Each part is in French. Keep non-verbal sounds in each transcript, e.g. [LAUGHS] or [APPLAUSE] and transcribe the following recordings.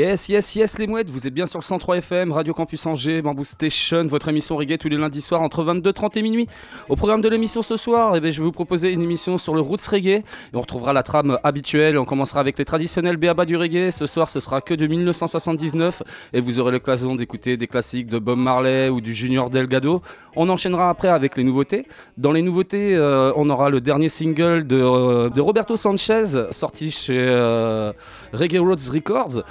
Yes, yes, yes, les mouettes, vous êtes bien sur le 103 FM, Radio Campus Angers, Bamboo Station, votre émission reggae tous les lundis soirs entre 22h30 et minuit. Au programme de l'émission ce soir, eh bien, je vais vous proposer une émission sur le roots reggae. On retrouvera la trame habituelle. On commencera avec les traditionnels béaba du reggae. Ce soir, ce sera que de 1979 et vous aurez l'occasion d'écouter des classiques de Bob Marley ou du Junior Delgado. On enchaînera après avec les nouveautés. Dans les nouveautés, euh, on aura le dernier single de, euh, Roberto Sanchez sorti chez euh, Reggae Roads Records.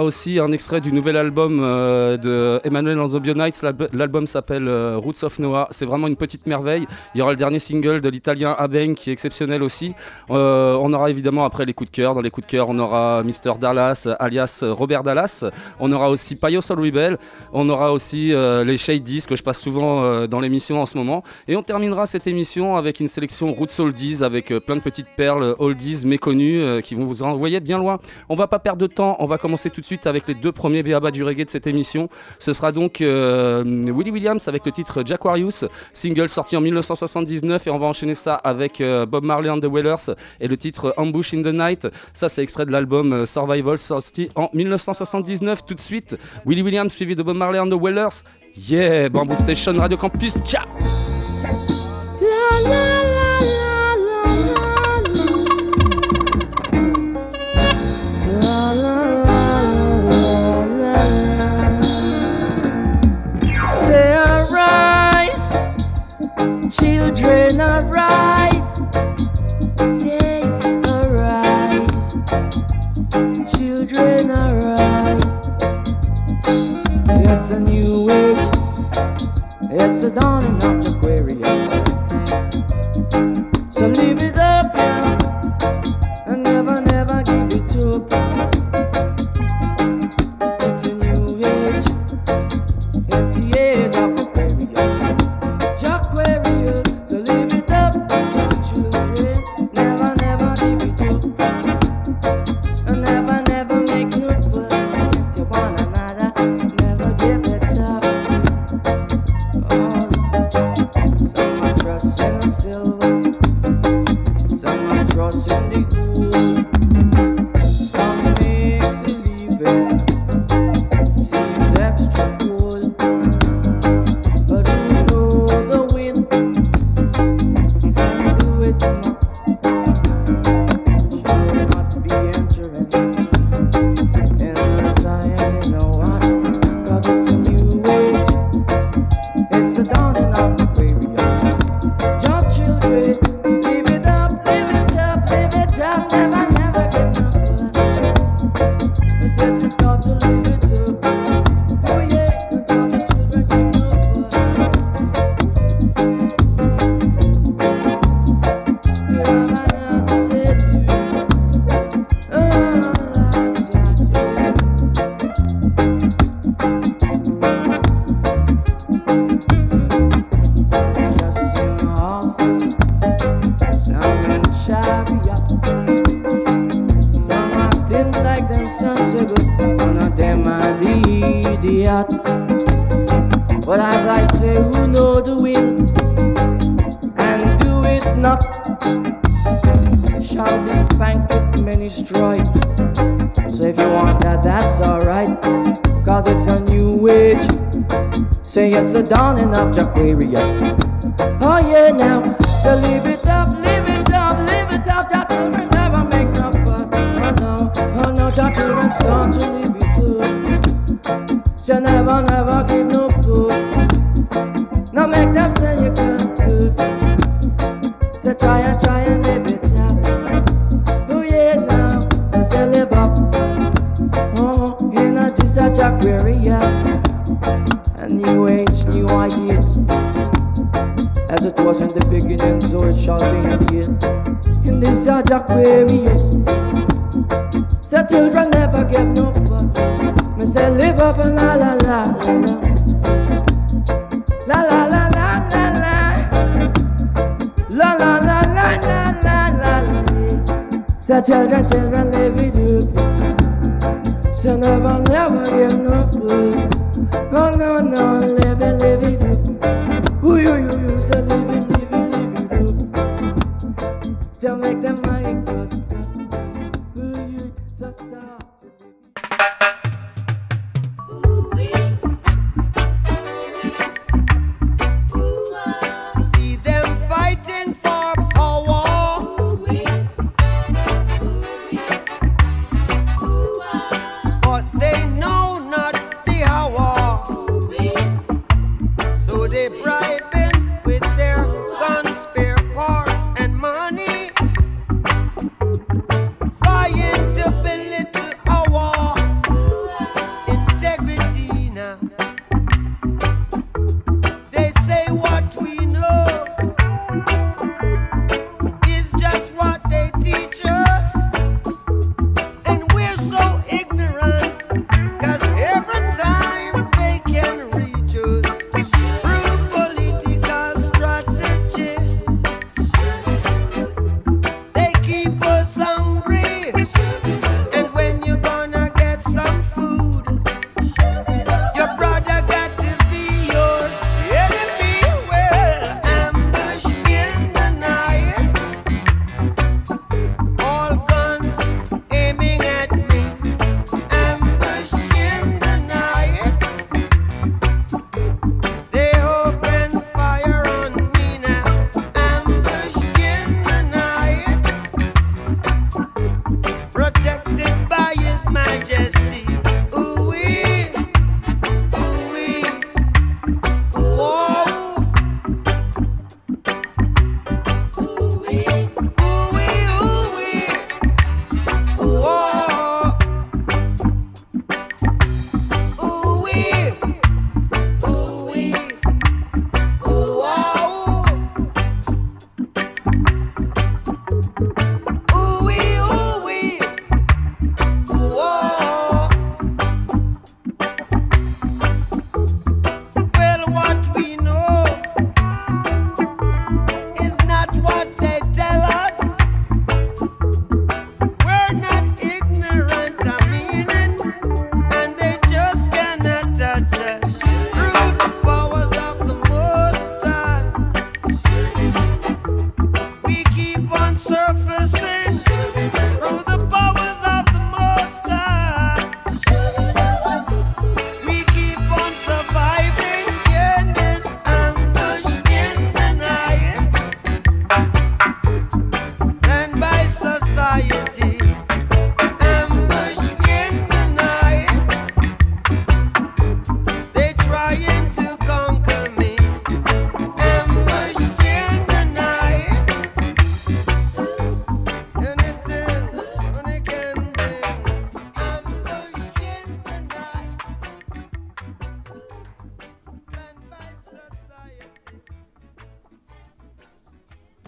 Aussi un extrait du nouvel album euh, de Emmanuel Bionites. L'alb- L'album s'appelle euh, Roots of Noah. C'est vraiment une petite merveille. Il y aura le dernier single de l'italien Abeng qui est exceptionnel aussi. Euh, on aura évidemment après les coups de cœur. Dans les coups de cœur, on aura Mr. Dallas, alias Robert Dallas. On aura aussi Payo Soul Rebel. On aura aussi les Shadies que je passe souvent dans l'émission en ce moment. Et on terminera cette émission avec une sélection Roots Oldies avec plein de petites perles oldies méconnues qui vont vous envoyer bien loin. On va pas perdre de temps. On va commencer tout de suite avec les deux premiers béabas du reggae de cette émission. Ce sera donc euh, Willie Williams avec le titre Jaquarius, single sorti en 1979 et on va enchaîner ça avec euh, Bob Marley and the Wailers et le titre Ambush in the Night. Ça c'est extrait de l'album euh, Survival sorti en 1979 tout de suite. Willie Williams suivi de Bob Marley and the Wailers. Yeah, Bamboo Station Radio Campus. Ciao. Children arise. Yeah, arise, children arise. It's a new age, it's the dawning of Aquarius. So live it up, dawning of Japan.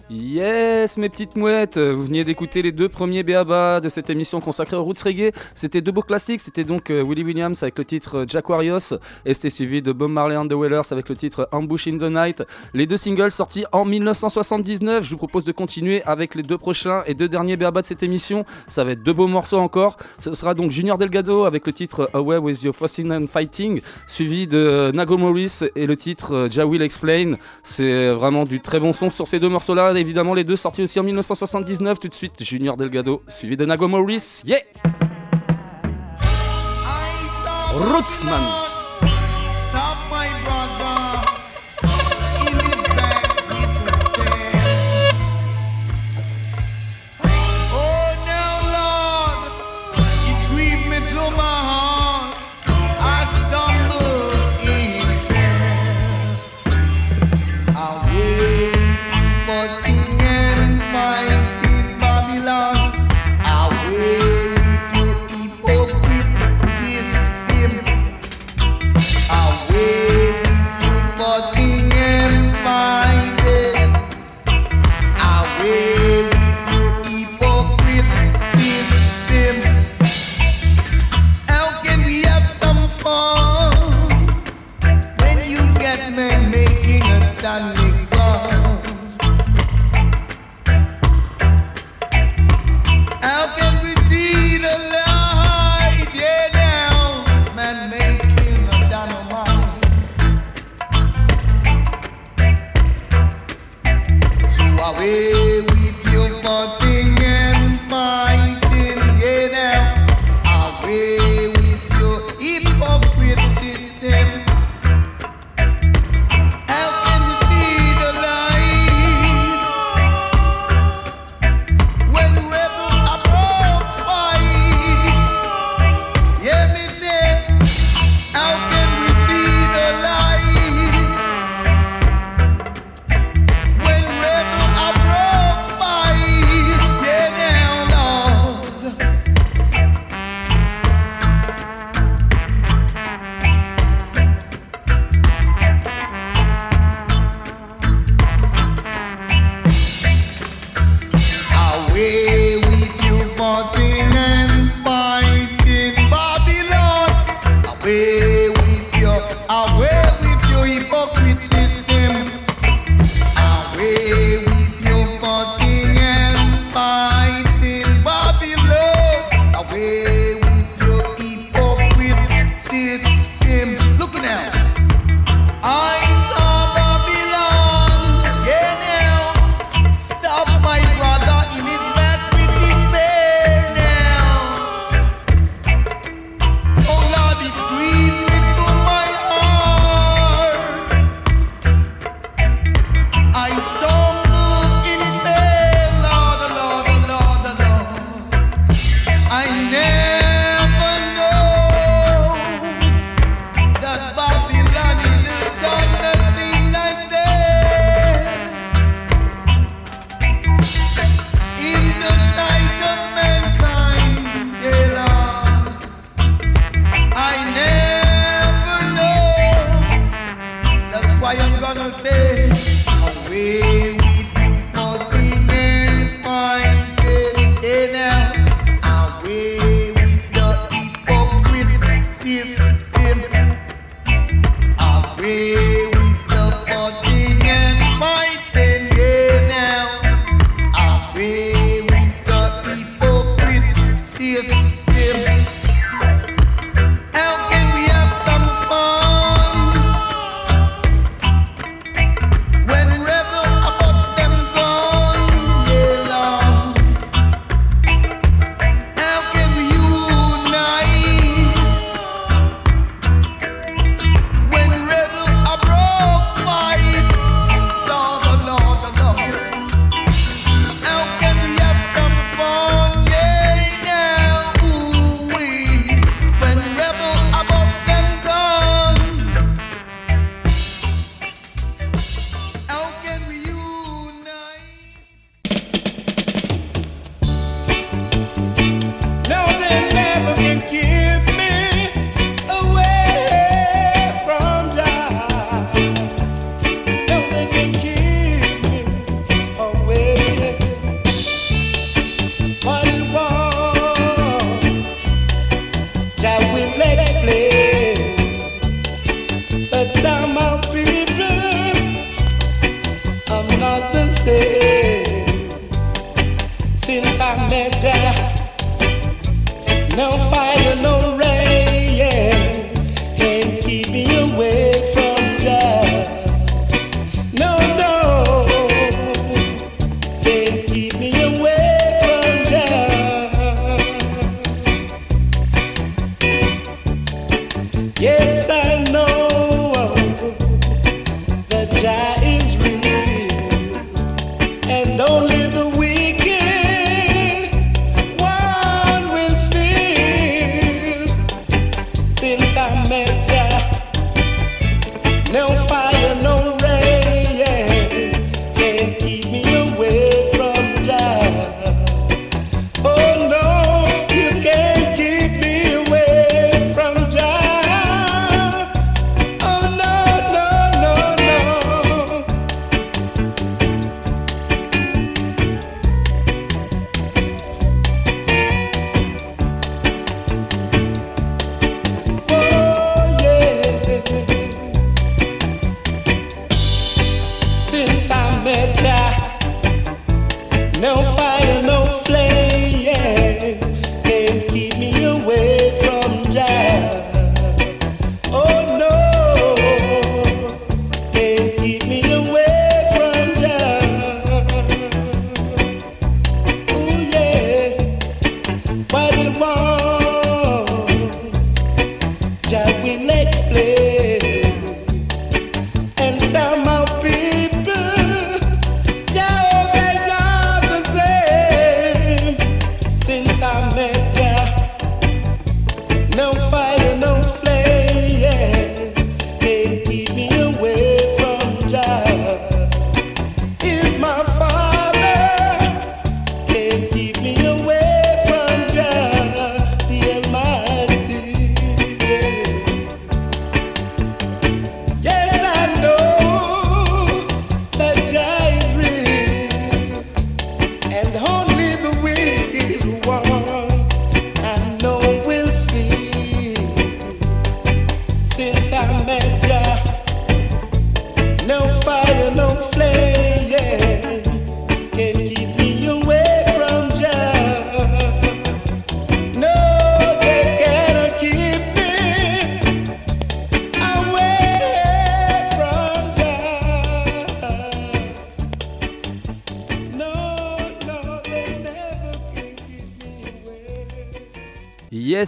Yes, mes petites mouettes, vous veniez d'écouter les deux premiers BABA de cette émission consacrée aux roots reggae. C'était deux beaux classiques, c'était donc euh, Willie Williams avec le titre euh, Jaquarius et c'était suivi de Bob Marley and the Wailers avec le titre Ambush in the Night. Les deux singles sortis en 1979. Je vous propose de continuer avec les deux prochains et deux derniers BABA de cette émission. Ça va être deux beaux morceaux encore. Ce sera donc Junior Delgado avec le titre euh, Away with Your Fussing and Fighting, suivi de Nago Morris et le titre Ja Will Explain. C'est vraiment du très bon son sur ces deux morceaux-là évidemment, les deux sortis aussi en 1979. Tout de suite, Junior Delgado, suivi de Nago Morris. Yeah! Rootsman.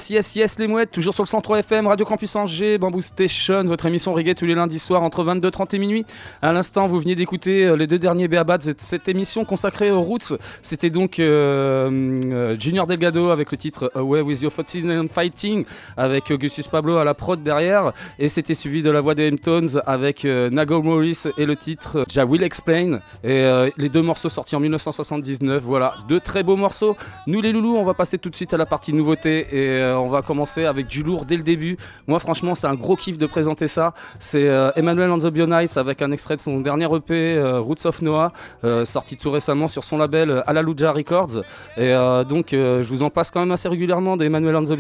Yes, yes, les mouettes, toujours sur le 103 FM, Radio Campus Angers, Bamboo Station, votre émission reggae tous les lundis soirs entre 22h30 et minuit. À l'instant, vous veniez d'écouter euh, les deux derniers Béabats de cette émission consacrée aux roots. C'était donc euh, euh, Junior Delgado avec le titre Away with your Foxes and Fighting, avec Augustus Pablo à la prod derrière. Et c'était suivi de la voix des Hamptons avec euh, Nago Morris et le titre Ja Will Explain. Et les deux morceaux sortis en 1979, voilà, deux très beaux morceaux. Nous les loulous, on va passer tout de suite à la partie nouveauté et commencer avec du lourd dès le début. Moi franchement c'est un gros kiff de présenter ça. C'est euh, Emmanuel and the avec un extrait de son dernier EP euh, Roots of Noah euh, sorti tout récemment sur son label euh, Alaluja Records. Et euh, donc euh, je vous en passe quand même assez régulièrement d'Emmanuel and the.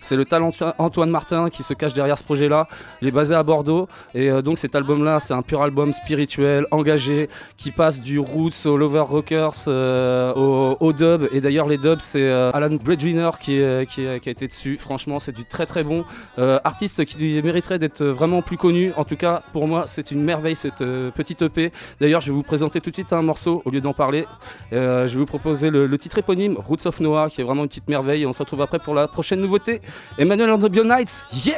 C'est le talent Antoine Martin qui se cache derrière ce projet-là. Il est basé à Bordeaux et euh, donc cet album-là c'est un pur album spirituel, engagé, qui passe du roots au lover rockers, euh, au, dub. Et d'ailleurs les dubs c'est euh, Alan Breadwinner qui, est- dessus. Franchement c'est du très très bon euh, artiste qui mériterait d'être vraiment plus connu. En tout cas pour moi c'est une merveille cette euh, petite EP. D'ailleurs je vais vous présenter tout de suite un morceau au lieu d'en parler. Euh, je vais vous proposer le, titre éponyme Roots of Noah qui est vraiment une petite merveille. On se retrouve après pour la prochaine nouveauté. Emmanuel and the Bionites, yeah!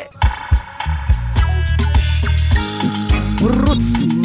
Roots,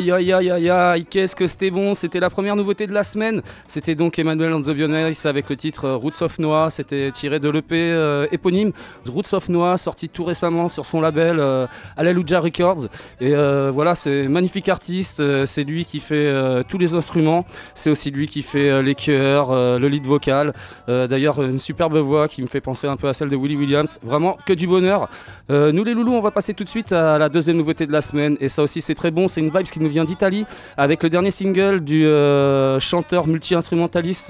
Faux, ya ya ya ya, qu'est-ce que c'était bon, c'était la première nouveauté de la semaine. C'était donc Emmanuel and avec le titre Roots of Noah, c'était tiré de l'EP euh, éponyme Roots of Noah, sorti tout récemment sur son label euh, Alleluia Records. Et euh, voilà, c'est magnifique artiste, euh, c'est lui qui fait euh, tous les instruments, c'est aussi lui qui fait les chœurs, le lead vocal. D'ailleurs, une superbe voix qui me fait penser un peu à celle de Willie Williams. Vraiment que du bonheur. Nous les loulous, on va passer tout de suite à la deuxième nouveauté de la semaine. Et ça aussi, c'est très bon. C'est une vibe qui nous vient d'Italie avec le dernier single du chanteur multi-instrumentaliste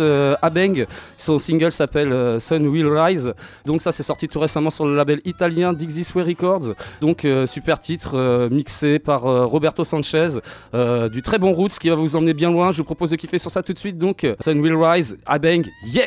euh, Abeng. Son single s'appelle euh, Sun Will Rise. Donc ça c'est sorti tout récemment sur le label italien Dixie Sway Records. Donc euh, super titre mixé par Roberto Sanchez du très bon Roots qui va vous emmener bien loin. Je vous propose de kiffer sur ça tout de suite. Donc Sun Will Rise, Abeng, yeah!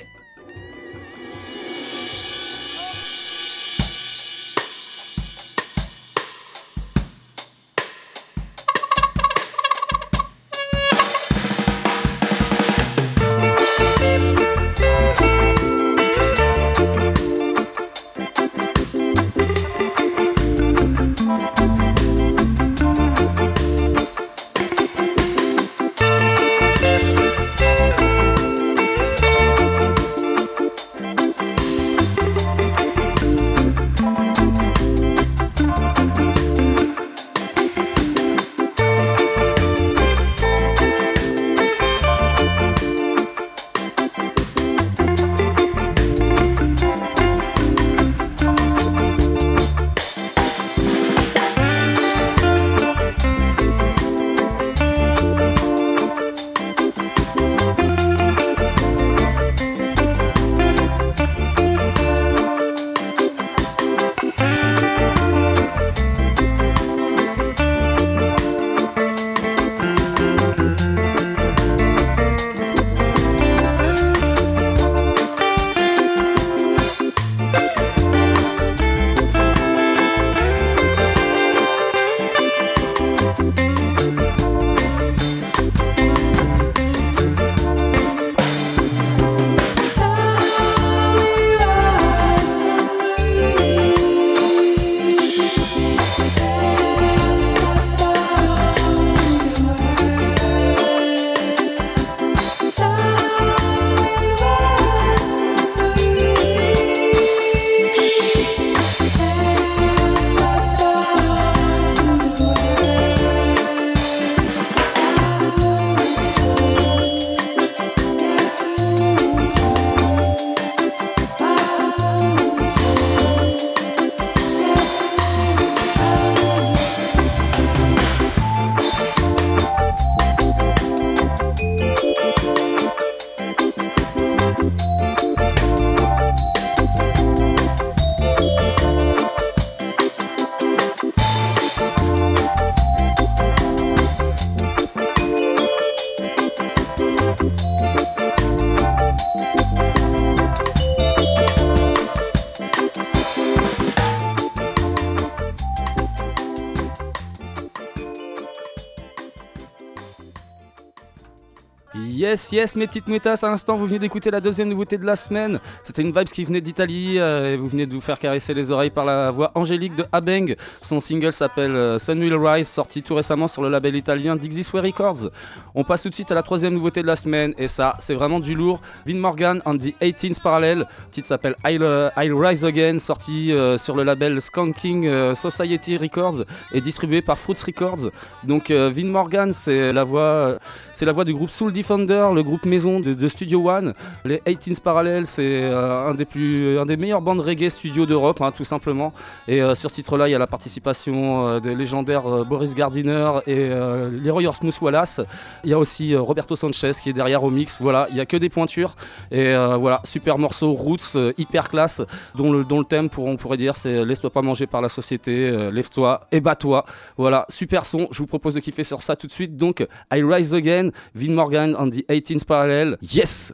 Yes, yes, mes petites mouettasses, à l'instant, vous venez d'écouter la deuxième nouveauté de la semaine. C'était une vibe qui venait d'Italie euh, et vous venez de vous faire caresser les oreilles par la voix angélique de Abeng. Son single s'appelle euh, Sun Will Rise, sorti tout récemment sur le label italien Dixie Sway Records. On passe tout de suite à la troisième nouveauté de la semaine et ça, c'est vraiment du lourd. Vin Morgan and the 18th Parallel. Le titre s'appelle I'll, euh, I'll Rise Again, sorti euh, sur le label Skanking Society Records et distribué par Fruits Records. Donc Vin Morgan, c'est la voix, c'est la voix du groupe Soul Defender, le groupe maison de, Studio One. Les 18th Parallel, c'est un des plus, un des meilleurs bandes reggae studio d'Europe, hein, tout simplement. Et sur ce titre-là, il y a la participation euh, des légendaires euh, Boris Gardiner et euh, Leroy Smooth Wallace. Il y a aussi Roberto Sanchez qui est derrière au mix. Voilà, il y a que des pointures. Et voilà, super morceau, roots, hyper classe, dont le, dont le thème, pour, on pourrait dire, c'est laisse-toi pas manger par la société, lève-toi et bats-toi. Voilà, super son. Je vous propose de kiffer sur ça tout de suite. Donc, I Rise Again, Vin Morgan on the 18th Parallel. Yes!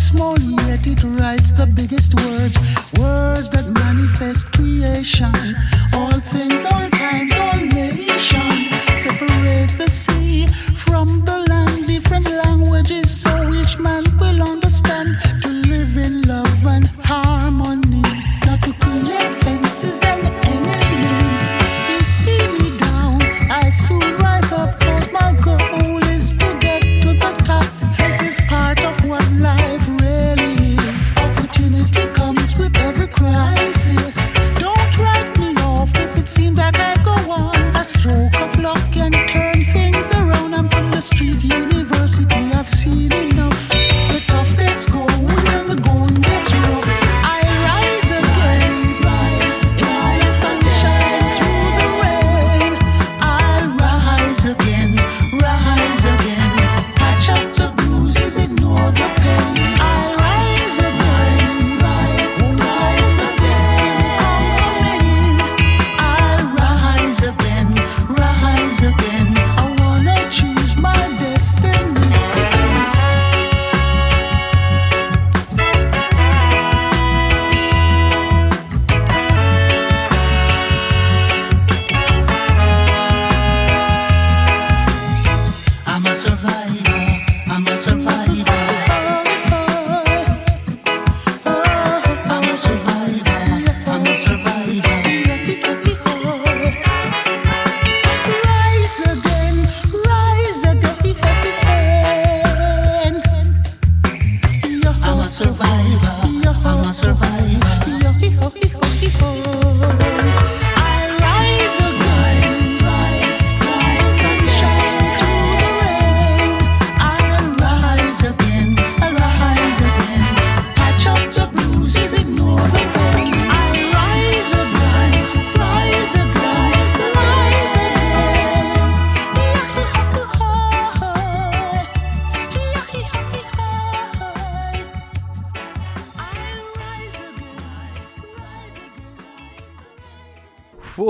small yet it writes the biggest words. Words that manifest creation. All things, all times, all nations. Separate the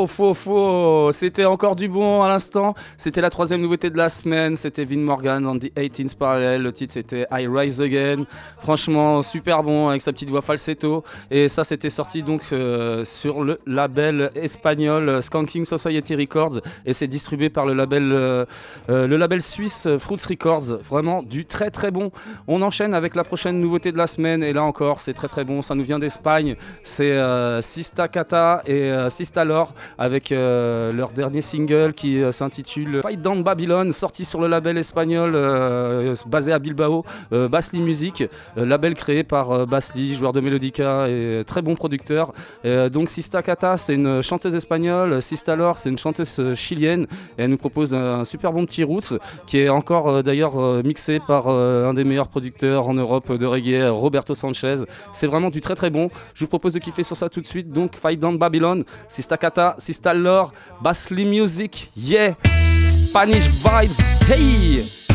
ô fofo, C'était encore du bon à l'instant. C'était la troisième nouveauté de la semaine. C'était Vin Morgan dans The 18th Parallel. Le titre c'était I Rise Again. Franchement, super bon avec sa petite voix falsetto. Et ça, c'était sorti donc euh, sur le label espagnol Skanking Society Records. Et c'est distribué par le label, euh, euh, le label suisse Fruits Records. Vraiment du très très bon. On enchaîne avec la prochaine nouveauté de la semaine. Et là encore, c'est très très bon. Ça nous vient d'Espagne. C'est euh, Sista Cata et Sista Lore avec euh, dernier single qui euh, s'intitule Fight Down Babylon, sorti sur le label espagnol euh, basé à Bilbao, euh, Basli Music, euh, label créé par euh, Basli, joueur de Melodica et très bon producteur. Euh, donc Sista Cata, c'est une chanteuse espagnole, Sista Lore, c'est une chanteuse euh, chilienne elle nous propose un, super bon petit roots qui est encore euh, d'ailleurs euh, mixé par euh, un des meilleurs producteurs en Europe de reggae, Roberto Sanchez. C'est vraiment du très très bon. Je vous propose de kiffer sur ça tout de suite. Donc Fight Down Babylon, Sista Cata, Sista Lore, Basli Music, yeah, Spanish vibes, hey.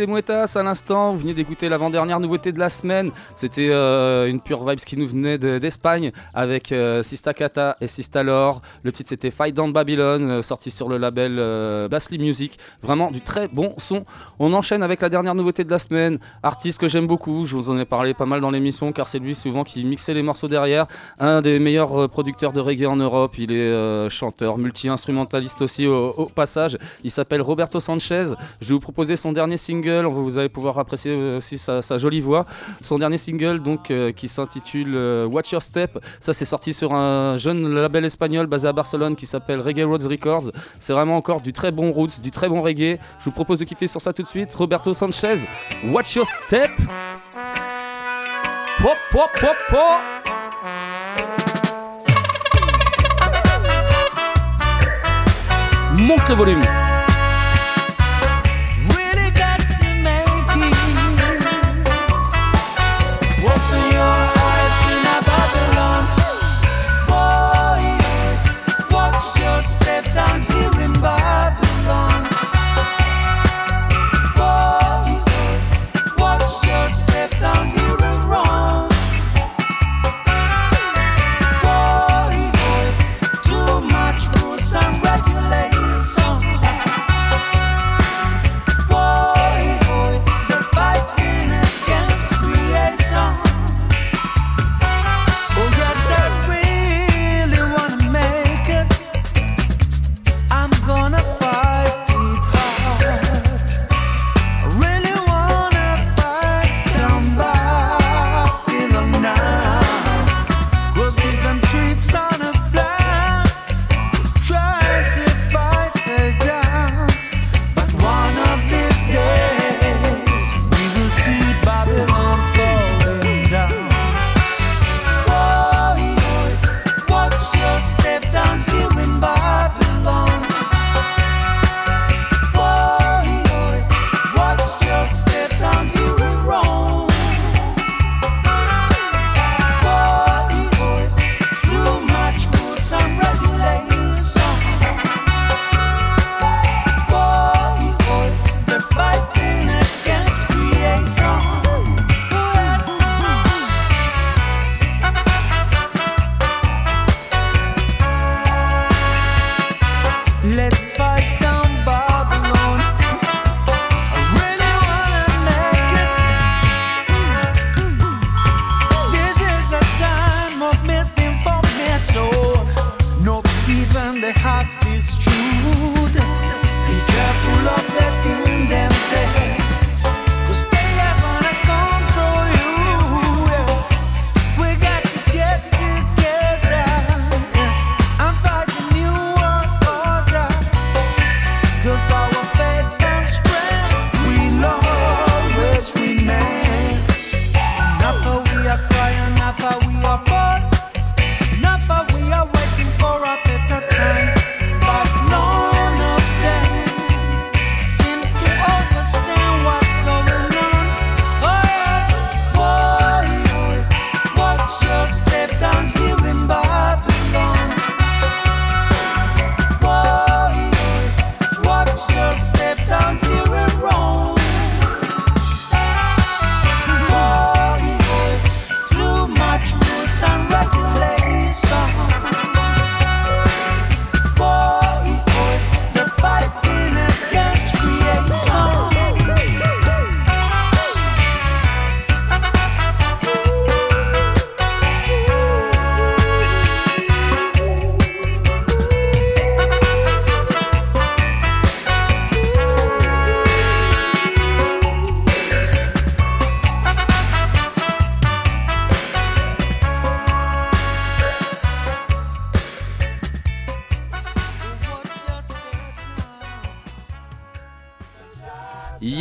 Les mouettas à l'instant, vous venez d'écouter l'avant-dernière nouveauté de la semaine. C'était euh, une pure vibes qui nous venait de- d'Espagne avec euh, Sista Kata et Sista Lore. Le titre c'était Fight Down Babylon, euh, sorti sur le label Bassly Music. Vraiment du très bon son. On enchaîne avec la dernière nouveauté de la semaine. Artiste que j'aime beaucoup, je vous en ai parlé pas mal dans l'émission car c'est lui souvent qui mixait les morceaux derrière. Un des meilleurs producteurs de reggae en Europe. Il est chanteur, multi-instrumentaliste aussi au, au passage. Il s'appelle Roberto Sanchez. Je vais vous proposer son dernier single. Vous allez pouvoir apprécier aussi sa, jolie voix. Son dernier single donc euh, qui s'intitule euh, Watch Your Step. Ça c'est sorti sur un jeune label espagnol basé à Barcelone qui s'appelle Reggae Roads Records. C'est vraiment encore du très bon roots, du très bon reggae. Je vous propose de kiffer sur ça tout de suite. Roberto Sanchez, Watch Your Step. Pop. Monte le volume.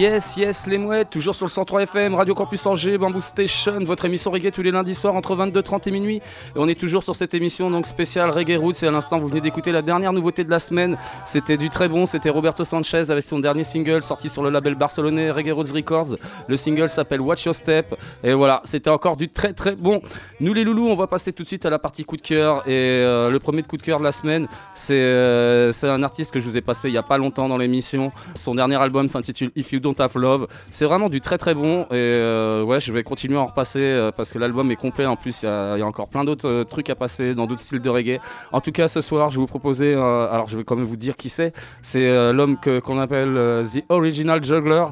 Yes, yes, les mouettes, toujours sur le 103 FM, Radio Campus Angers, Bamboo Station, votre émission reggae tous les lundis soirs entre 22h30 et minuit. Et on est toujours sur cette émission donc spéciale Reggae Roots. Et à l'instant, vous venez d'écouter la dernière nouveauté de la semaine. C'était du très bon, c'était Roberto Sanchez avec son dernier single sorti sur le label barcelonais Reggae Roots Records. Le single s'appelle Watch Your Step. Et voilà, c'était encore du très très bon. Nous les loulous, on va passer tout de suite à la partie coup de cœur. Et euh, le premier coup de cœur de la semaine, c'est euh, un artiste que je vous ai passé il y a pas longtemps dans l'émission. Son dernier album s'intitule If You Don't Have Love. C'est vraiment du très très bon. Et euh, ouais, je vais continuer à en repasser parce que l'album est complet. En plus, il y, a encore plein d'autres trucs à passer dans d'autres styles de reggae. En tout cas, ce soir, je vais vous proposer. alors, je vais quand même vous dire qui c'est. C'est l'homme qu'on appelle The Original Juggler,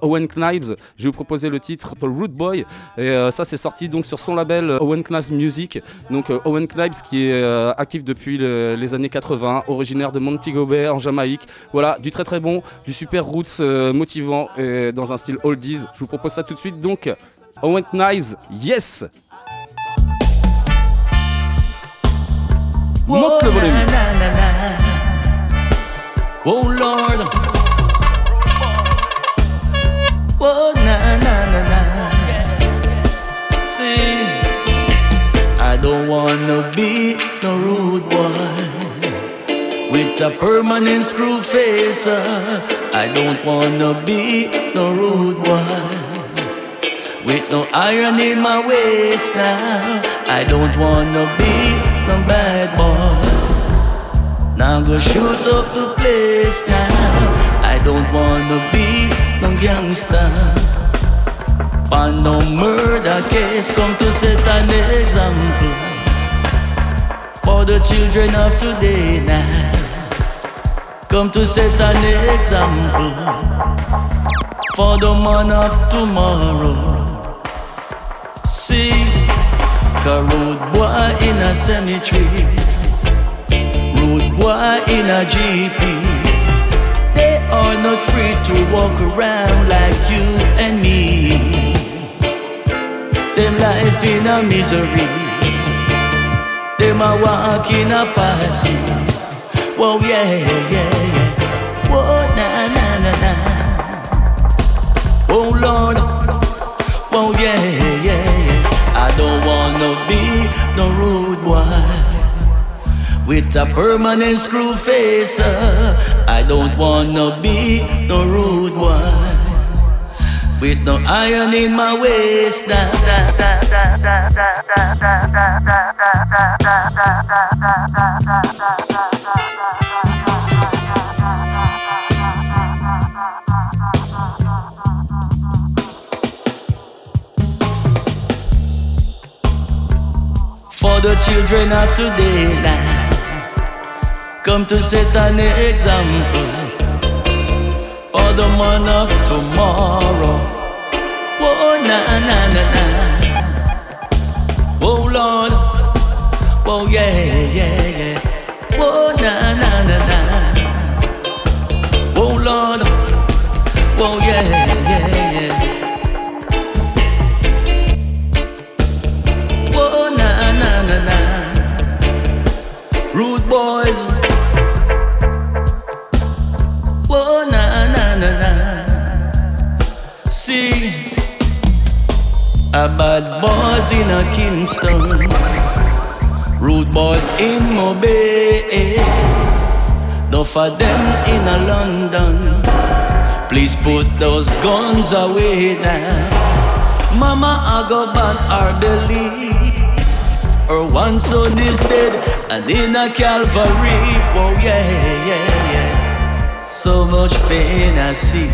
Owen Knives. Je vais vous proposer le titre The Root Boy. Et euh, ça, c'est sorti donc sur son label euh, Owen Knives Music. Donc, euh, Owen Knives qui est actif depuis le- les années 80, originaire de Montego Bay en Jamaïque. Voilà, du très très bon, du super roots motivant et dans un style oldies. Je vous propose ça tout de suite. Donc, Owen Knives, yes! Monte le volume. Oh. Oh na. Don't wanna be no rude one with a permanent screw face. I don't wanna be no rude one With no iron in my waist now, I don't wanna be no bad boy. Now go shoot up the place now. I don't wanna be no gangster. On no murder case, come to set an example for the children of today now. Come to set an example for the man of tomorrow. See, road boy in a cemetery. Rude boy in a GP. They are not free to walk around like you and me. Them life in a misery. Them a walk in a passy. Whoa, yeah, yeah, yeah. Whoa, na, na, na, na. Oh, Lord. Whoa, yeah, yeah, yeah. I don't wanna be no rude boy with a permanent screw face. uh, I don't wanna be no rude boy with no iron in my waist. For the children of today now come to set an example for the man of tomorrow. Oh, na na na na. Oh, Lord. Oh, yeah, yeah, yeah. Oh, na na na na. Oh, Lord. Oh, yeah, yeah, yeah. Oh, na na na na. Rude boys. A bad boys in a Kingston, rude boys in Mobay, no for them in a London. Please put those guns away now. Mama, I go ban our belly. Her one son is dead and in a Calvary. Oh yeah, yeah, yeah. So much pain I see.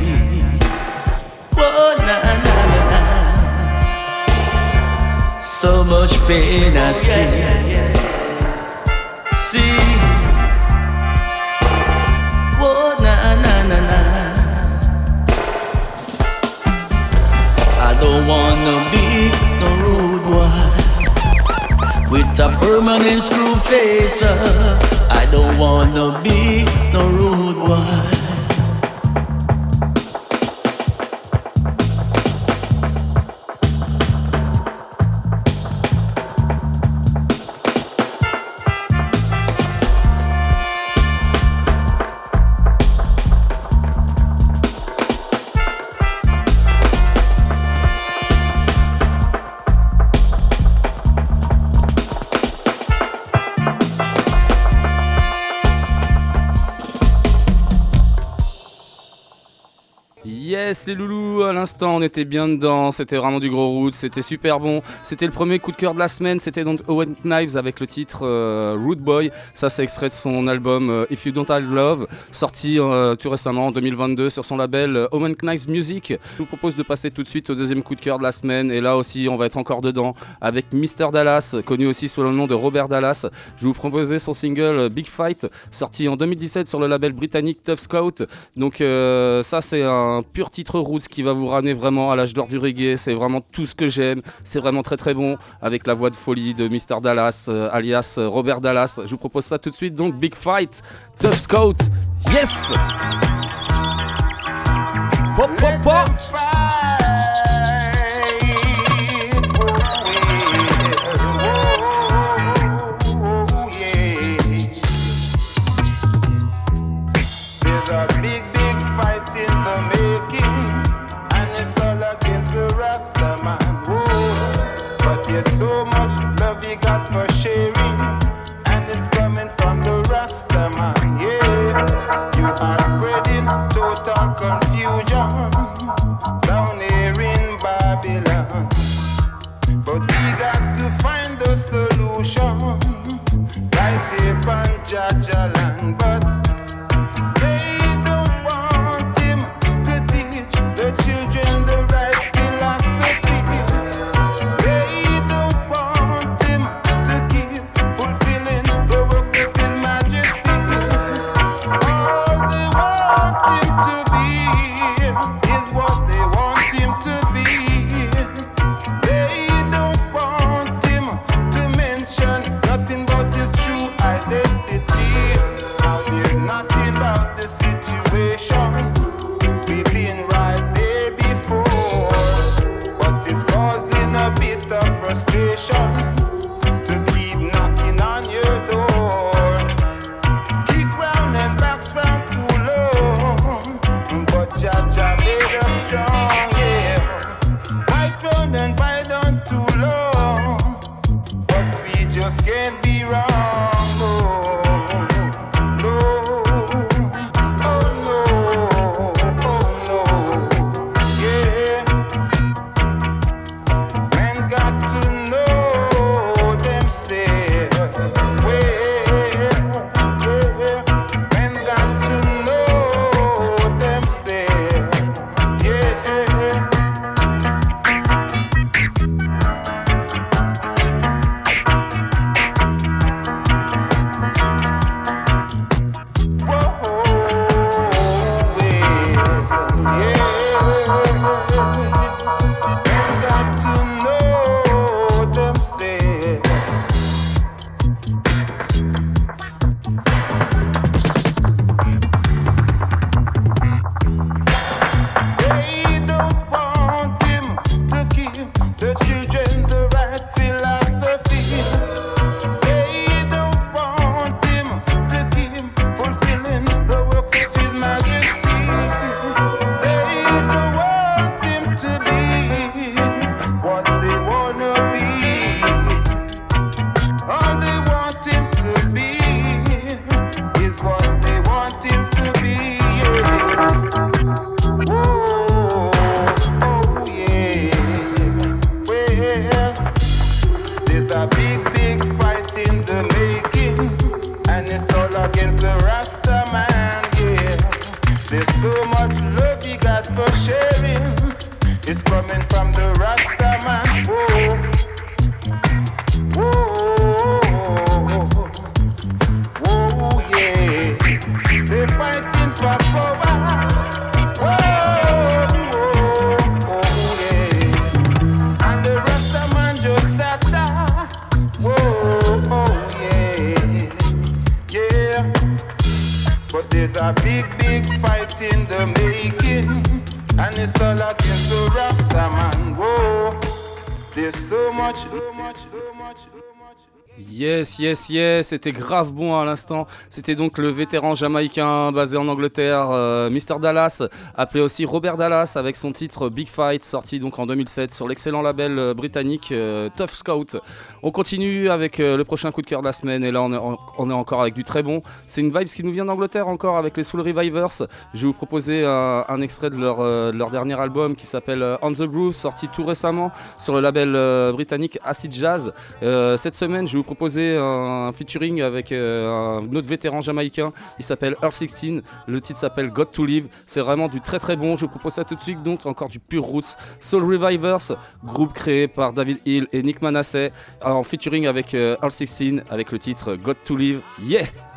Oh na So much pain I see. See. Oh na na na na. I don't wanna be no rude boy with a permanent screw face. uh, I don't wanna be no rude boy. Yes, les à l'instant, on était bien dedans. C'était vraiment du gros root, c'était super bon. C'était le premier coup de cœur de la semaine. C'était donc Owen Knives avec le titre euh, Root Boy. Ça, c'est extrait de son album euh, If You Don't Have Love, sorti euh, tout récemment en 2022 sur son label Owen Knives Music. Je vous propose de passer tout de suite au deuxième coup de cœur de la semaine. Et là aussi, on va être encore dedans avec Mr. Dallas, connu aussi sous le nom de Robert Dallas. Je vous proposer son single Big Fight, sorti en 2017 sur le label britannique Tough Scout. Donc ça c'est un pur titre roots qui va vous ramener vraiment à l'âge d'or du reggae. C'est vraiment tout ce que j'aime. C'est vraiment très très bon avec la voix de folie de Mr. Dallas, euh, alias euh, Robert Dallas. Je vous propose ça tout de suite. Donc Big Fight, Tough Scout. Yes. so much. Against the Rasta man. Whoa. There's so much, so much, so much, so much. Yes, yes, yes, c'était grave bon à l'instant. C'était donc le vétéran jamaïcain basé en Angleterre, euh, Mr. Dallas, appelé aussi Robert Dallas, avec son titre Big Fight, sorti donc en 2007 sur l'excellent label euh, britannique euh, Tough Scout. On continue avec euh, le prochain coup de cœur de la semaine, et là on est, encore avec du très bon. C'est une vibe qui nous vient d'Angleterre encore avec les Soul Revivers. Je vais vous proposer un, extrait de leur, de leur dernier album qui s'appelle On the Groove, sorti tout récemment sur le label britannique Acid Jazz. Cette semaine, je vais vous proposer un featuring avec euh, un autre vétéran jamaïcain. Il s'appelle Earl 16. Le titre s'appelle Got to Live. C'est vraiment du très très bon. Je vous propose ça tout de suite. Donc, encore du pur roots. Soul Revivers, groupe créé par David Hill et Nick Manasseh, en featuring avec euh, Earl 16 avec le titre Got to Live. Yeah!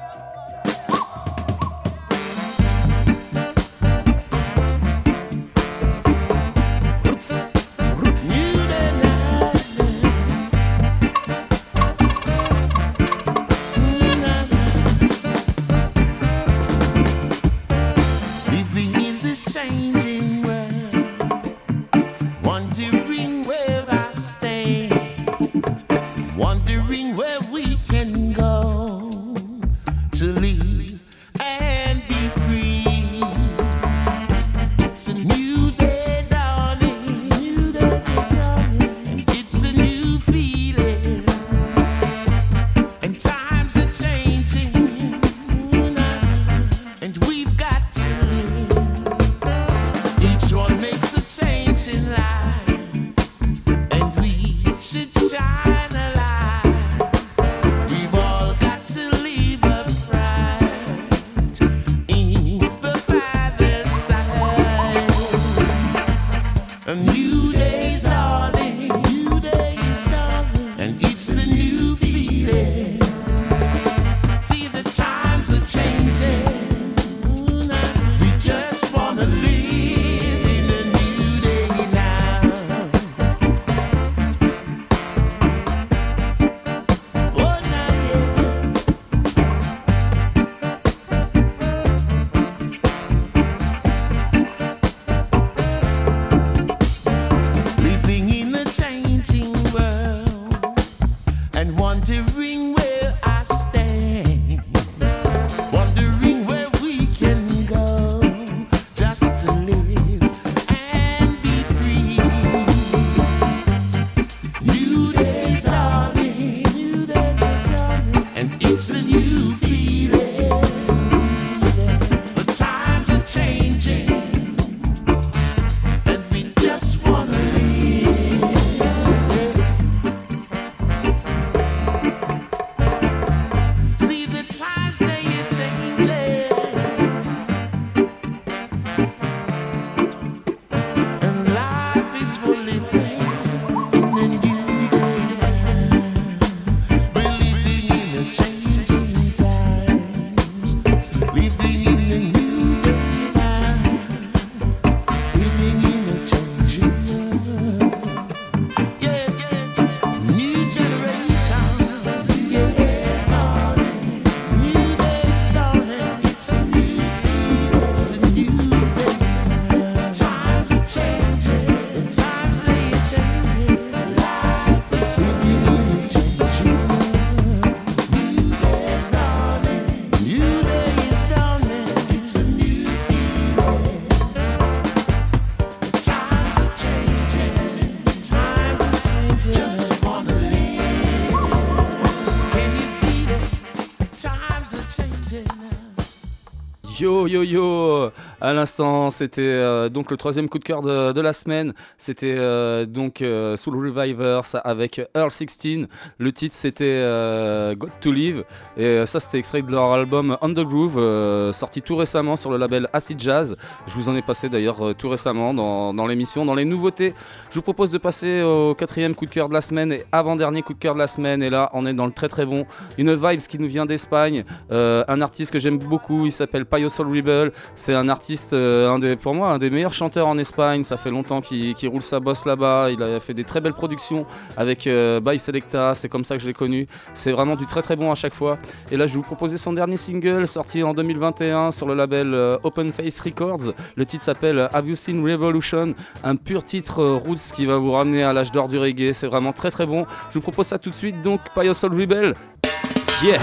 Yo yo yo À l'instant, c'était euh, donc le troisième coup de cœur de, la semaine. C'était euh, donc euh, Soul Revivers avec Earl 16. Le titre c'était Got to Live. Et ça c'était extrait de leur album On the Groove, sorti tout récemment sur le label Acid Jazz. Je vous en ai passé d'ailleurs tout récemment dans, l'émission, dans les nouveautés. Je vous propose de passer au quatrième coup de cœur de la semaine et avant-dernier coup de cœur de la semaine. Et là, on est dans le très très bon. Une vibes qui nous vient d'Espagne. Un artiste que j'aime beaucoup, il s'appelle Payo Soul Rebel. C'est un artiste, euh, un des, pour moi, un des meilleurs chanteurs en Espagne. Ça fait longtemps qu'il roule sa bosse là-bas. Il a fait des très belles productions avec euh, By Selecta. C'est comme ça que je l'ai connu. C'est vraiment du très très bon à chaque fois. Et là, je vais vous proposer son dernier single sorti en 2021 sur le label euh, Open Face Records. Le titre s'appelle Have You Seen Revolution? Un pur titre roots qui va vous ramener à l'âge d'or du reggae. C'est vraiment très très bon. Je vous propose ça tout de suite. Donc, Pio Soul Rebel. Yeah!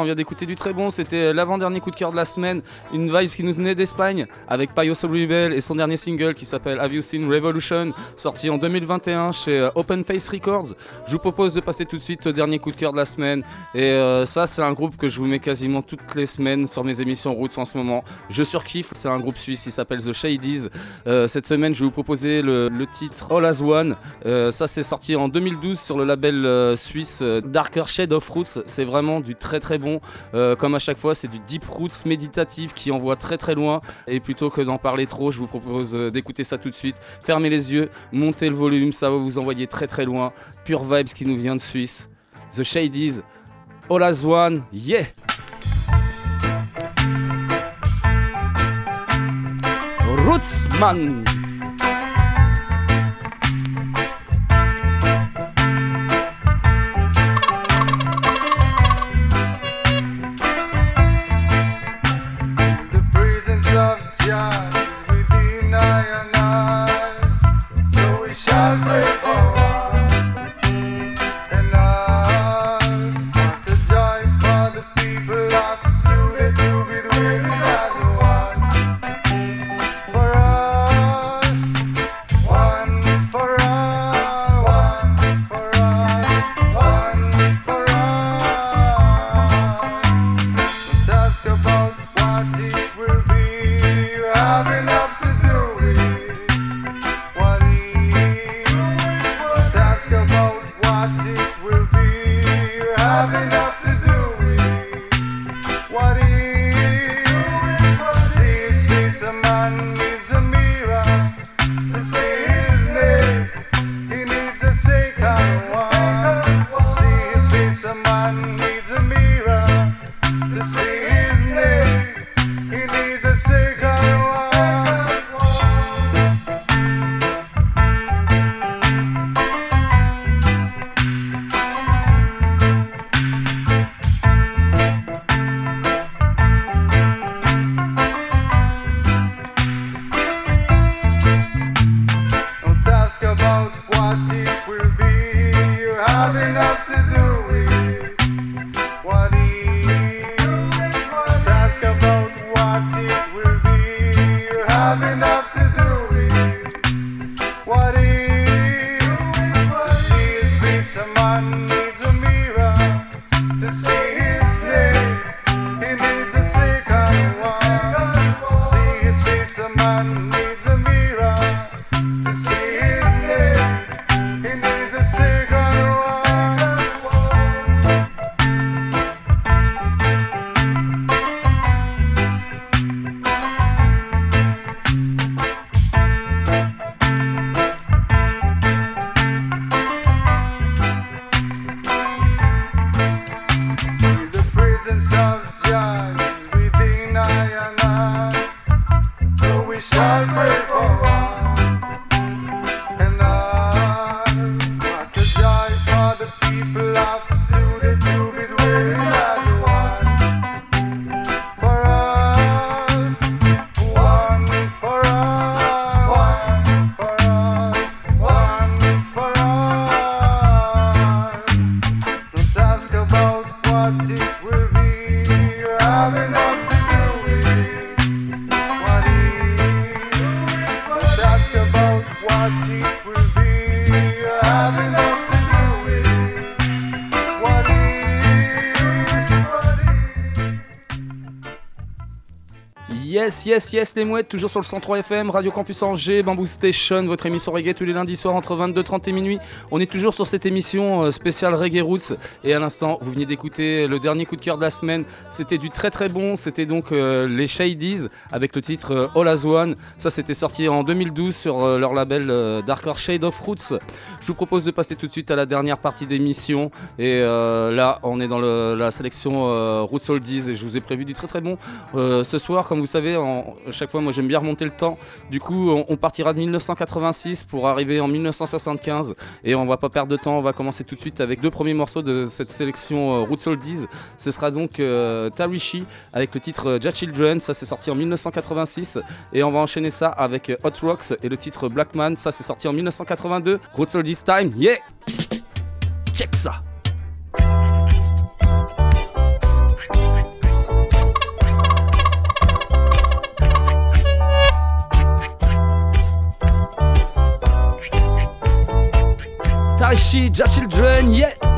On vient d'écouter du très bon. C'était l'avant-dernier coup de cœur de la semaine. Une vibe qui nous venait d'Espagne avec Payo Rebel et son dernier single qui s'appelle Have You Seen Revolution, sorti en 2021 chez euh, Open Face Records. Je vous propose de passer tout de suite au dernier coup de cœur de la semaine. Et euh, ça, c'est un groupe que je vous mets quasiment toutes les semaines sur mes émissions Roots en ce moment. Je surkiffe. C'est un groupe suisse. Il s'appelle The Shadies. Euh, cette semaine, je vais vous proposer le, titre All As One. Euh, ça, c'est sorti en 2012 sur le label euh, suisse euh, Darker Shade of Roots. C'est vraiment du très très bon. Euh, comme à chaque fois, c'est du deep roots méditatif qui envoie très très loin. Et plutôt que d'en parler trop, je vous propose euh, d'écouter ça tout de suite. Fermez les yeux, montez le volume, ça va vous envoyer très très loin. Pure vibes qui nous vient de Suisse. The Shadies, As One, yeah! Rootsman! Yes, yes, yes, les mouettes, toujours sur le 103 FM, Radio Campus Angers, Bamboo Station, votre émission reggae tous les lundis soirs entre 22h30 et minuit. On est toujours sur cette émission euh, spéciale Reggae Roots. Et à l'instant, vous venez d'écouter le dernier coup de cœur de la semaine. C'était du très très bon. C'était donc euh, les Shadies avec le titre euh, All As One. Ça, c'était sorti en 2012 sur euh, leur label euh, Darker Shade of Roots. Je vous propose de passer tout de suite à la dernière partie d'émission. Et là, on est dans la sélection Roots Oldies. Et je vous ai prévu du très très bon ce soir. Comme vous savez, chaque fois, moi j'aime bien remonter le temps. Du coup, on, partira de 1986 pour arriver en 1975. Et on va pas perdre de temps. On va commencer tout de suite avec deux premiers morceaux de cette sélection euh, Roots Oldies. Ce sera donc euh, Tarishi avec le titre euh, Ja Children. Ça, c'est sorti en 1986. Et on va enchaîner ça avec Hot Rocks et le titre Blackman. Ça, c'est sorti en 1982. Roots Oldies Time. Yeah! Check ça! Taishi, Ja Children, yeah!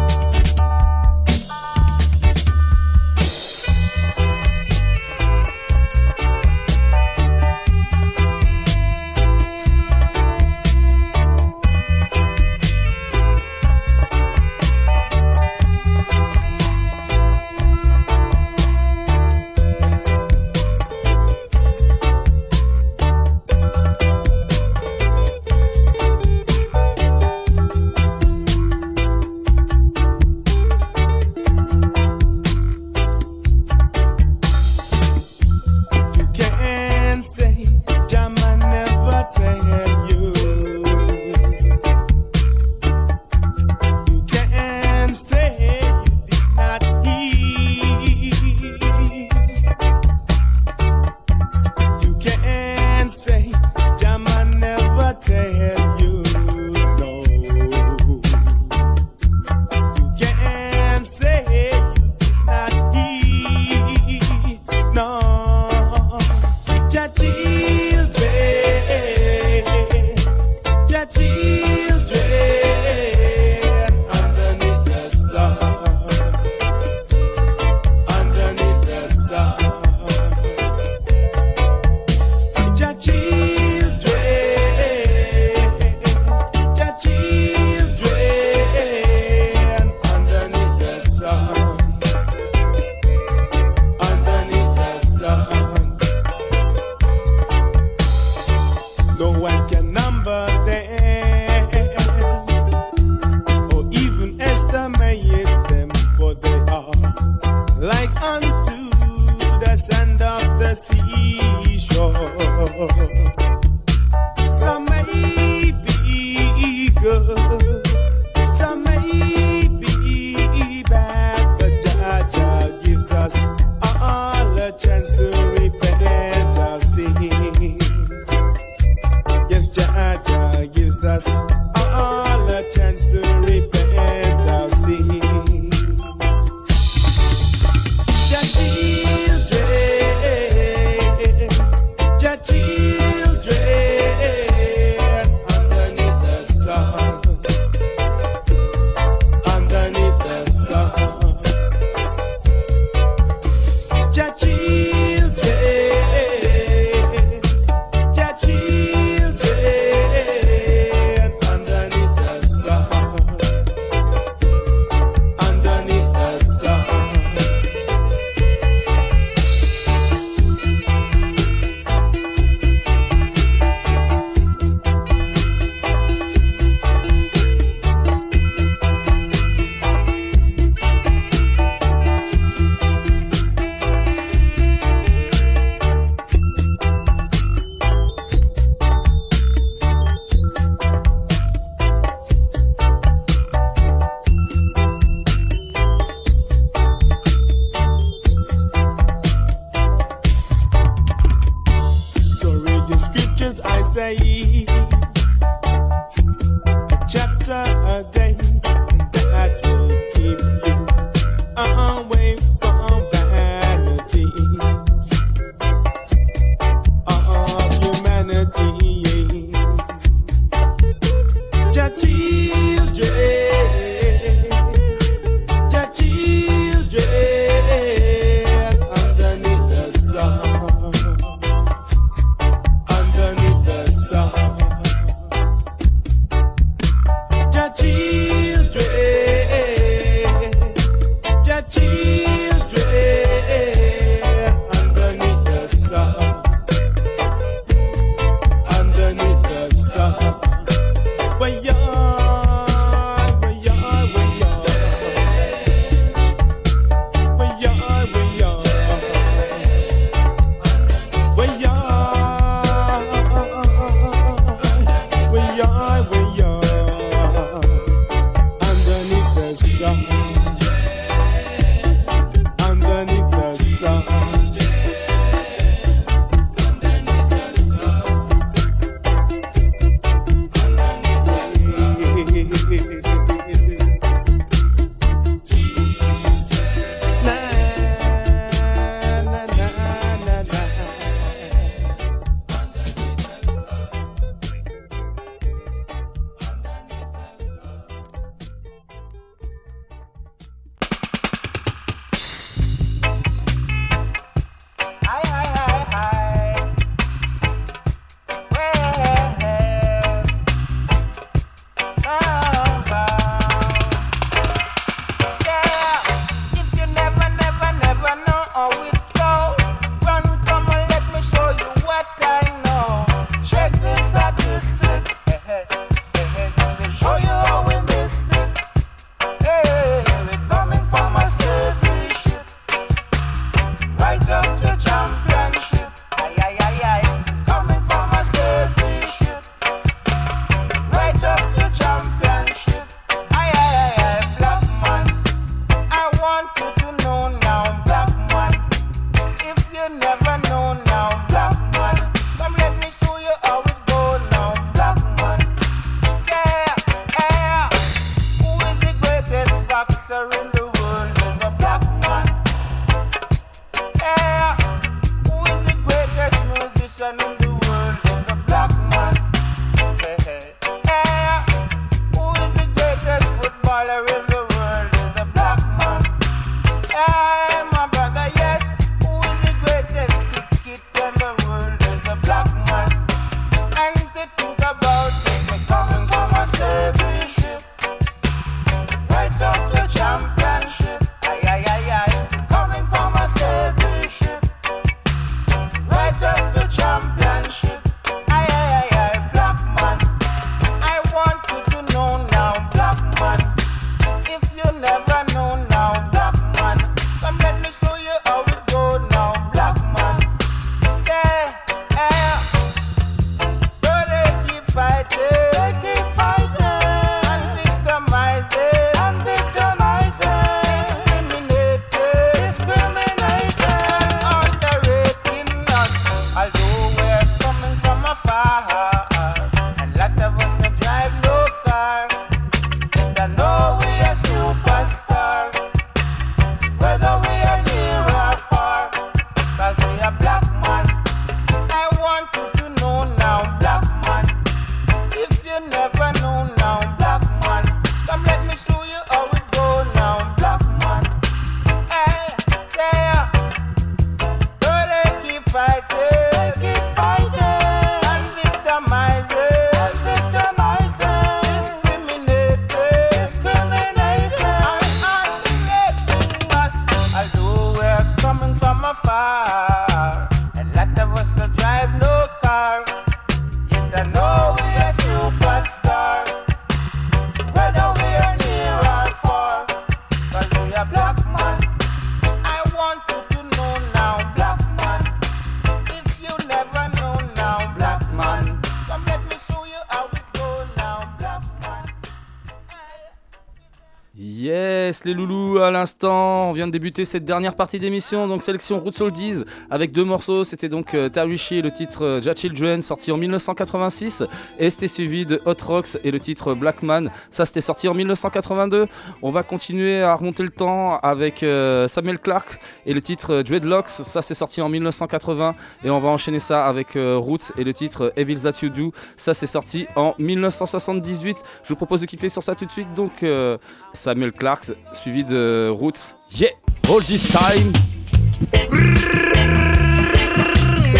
Loulous, à l'instant, on de débuter cette dernière partie d'émission, donc sélection Roots Oldies, avec deux morceaux, c'était donc euh, et le titre euh, Ja Children, sorti en 1986, et c'était suivi de Hot Rocks et le titre Black Man, ça c'était sorti en 1982. On va continuer à remonter le temps avec euh, Samuel Clark et le titre euh, Dreadlocks, ça c'est sorti en 1980, et on va enchaîner ça avec euh, Roots et le titre euh, Evil That You Do, ça c'est sorti en 1978. Je vous propose de kiffer sur ça tout de suite, donc euh, Samuel Clark suivi de Roots. Yeah, all this time.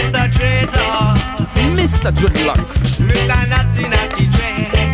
Mr. Dreadlocks. Mr. Dreadlocks.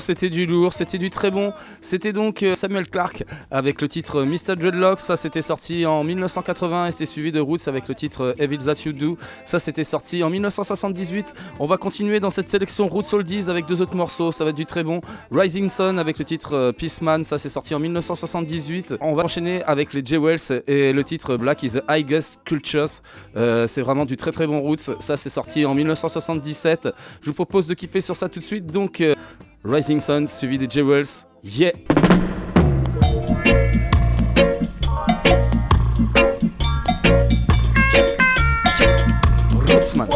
C'était du lourd, c'était du très bon. C'était donc euh, Samuel Clark avec le titre Mr. Dreadlocks, ça c'était sorti en 1980 et c'était suivi de Roots avec le titre euh, Evil That You Do, ça c'était sorti en 1978. On va continuer dans cette sélection Roots Oldies avec deux autres morceaux, ça va être du très bon. Rising Sun avec le titre euh, Peaceman, ça c'est sorti en 1978. On va enchaîner avec les J. Wells et le titre Black is the Highest Cultures. Euh, c'est vraiment du très très bon Roots, ça c'est sorti en 1977. Je vous propose de kiffer sur ça tout de suite. Donc, euh, Rising Sun suivi des J-Wells. Yeah! Rootsman.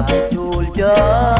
habitude.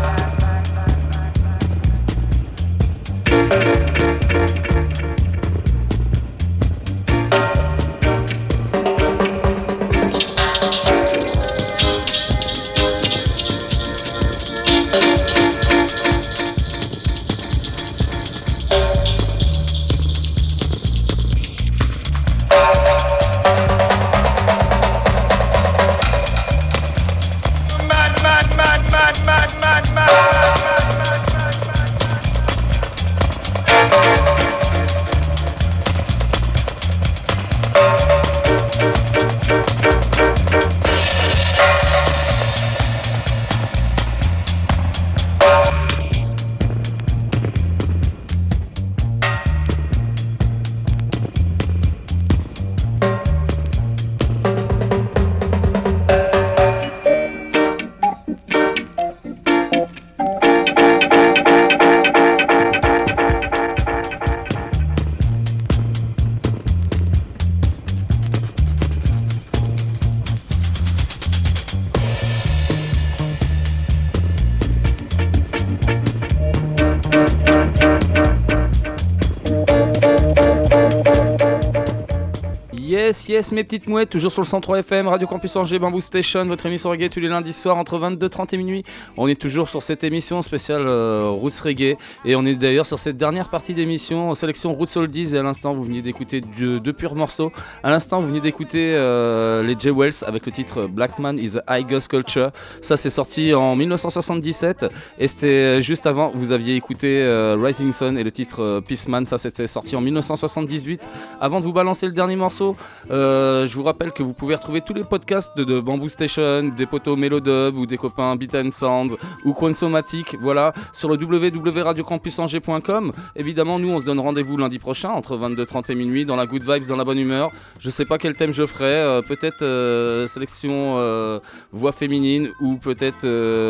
Mes petites mouettes, toujours sur le 103 FM, Radio Campus Angers, Bamboo Station, votre émission reggae tous les lundis soirs entre 22h30 et minuit. On est toujours sur cette émission spéciale euh, Roots Reggae et on est d'ailleurs sur cette dernière partie d'émission sélection Roots Oldies et à l'instant vous venez d'écouter deux, purs morceaux. À l'instant vous venez d'écouter euh, les J. Wells avec le titre Black Man is a High Ghost Culture. Ça c'est sorti en 1977 et c'était juste avant vous aviez écouté euh, Rising Sun et le titre euh, Peaceman. Ça c'était sorti en 1978. Avant de vous balancer le dernier morceau, je vous rappelle que vous pouvez retrouver tous les podcasts de, Bamboo Station, des potos Melodub ou des copains Beat and Sound ou Quansomatic, voilà, sur le www.radiocampusangers.com. Évidemment, nous on se donne rendez-vous lundi prochain entre 22h30 et minuit dans la good vibes, dans la bonne humeur. Je sais pas quel thème je ferai, euh, peut-être euh, sélection euh, voix féminine ou peut-être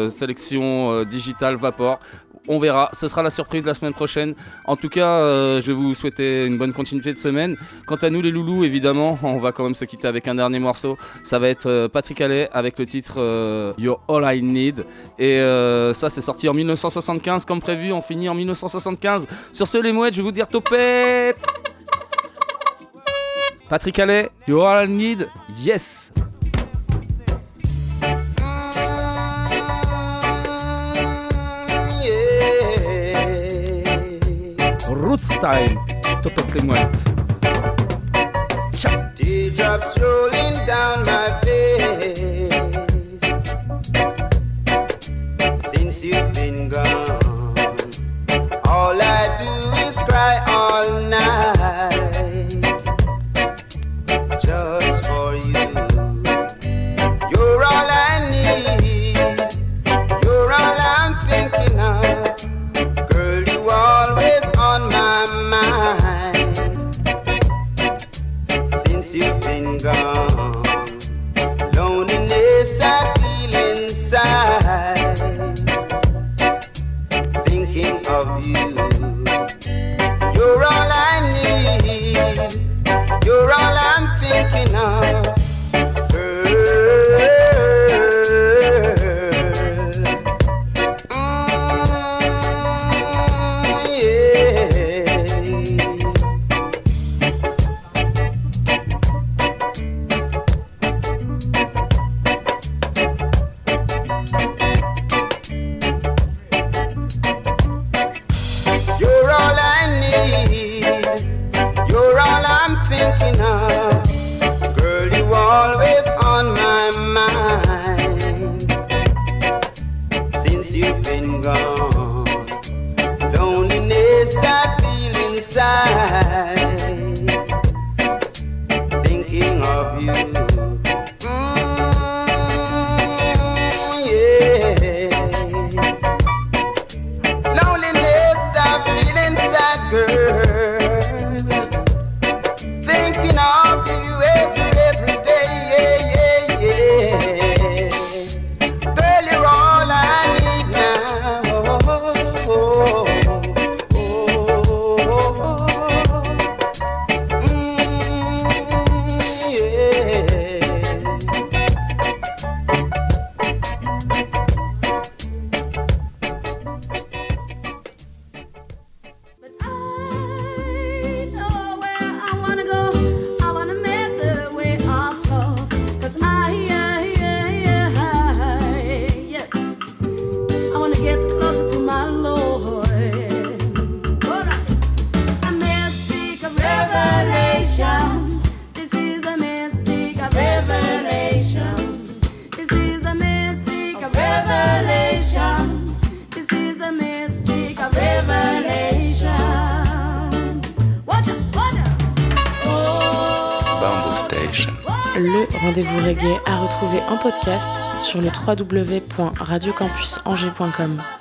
sélection digitale vapor. On verra, ce sera la surprise la semaine prochaine. En tout cas, euh, je vais vous souhaiter une bonne continuité de semaine. Quant à nous les loulous, évidemment, [LAUGHS] on va quand même se quitter avec un dernier morceau. Ça va être euh, Patrick Allais avec le titre euh, You're All I Need. Et ça, c'est sorti en 1975 comme prévu. On finit en 1975. Sur ce, les mouettes, je vais vous dire topette Patrick Allais, You're All I Need, yes Roots Time, topette les mouettes. Teardrops rolling sur le www.radiocampusangers.com.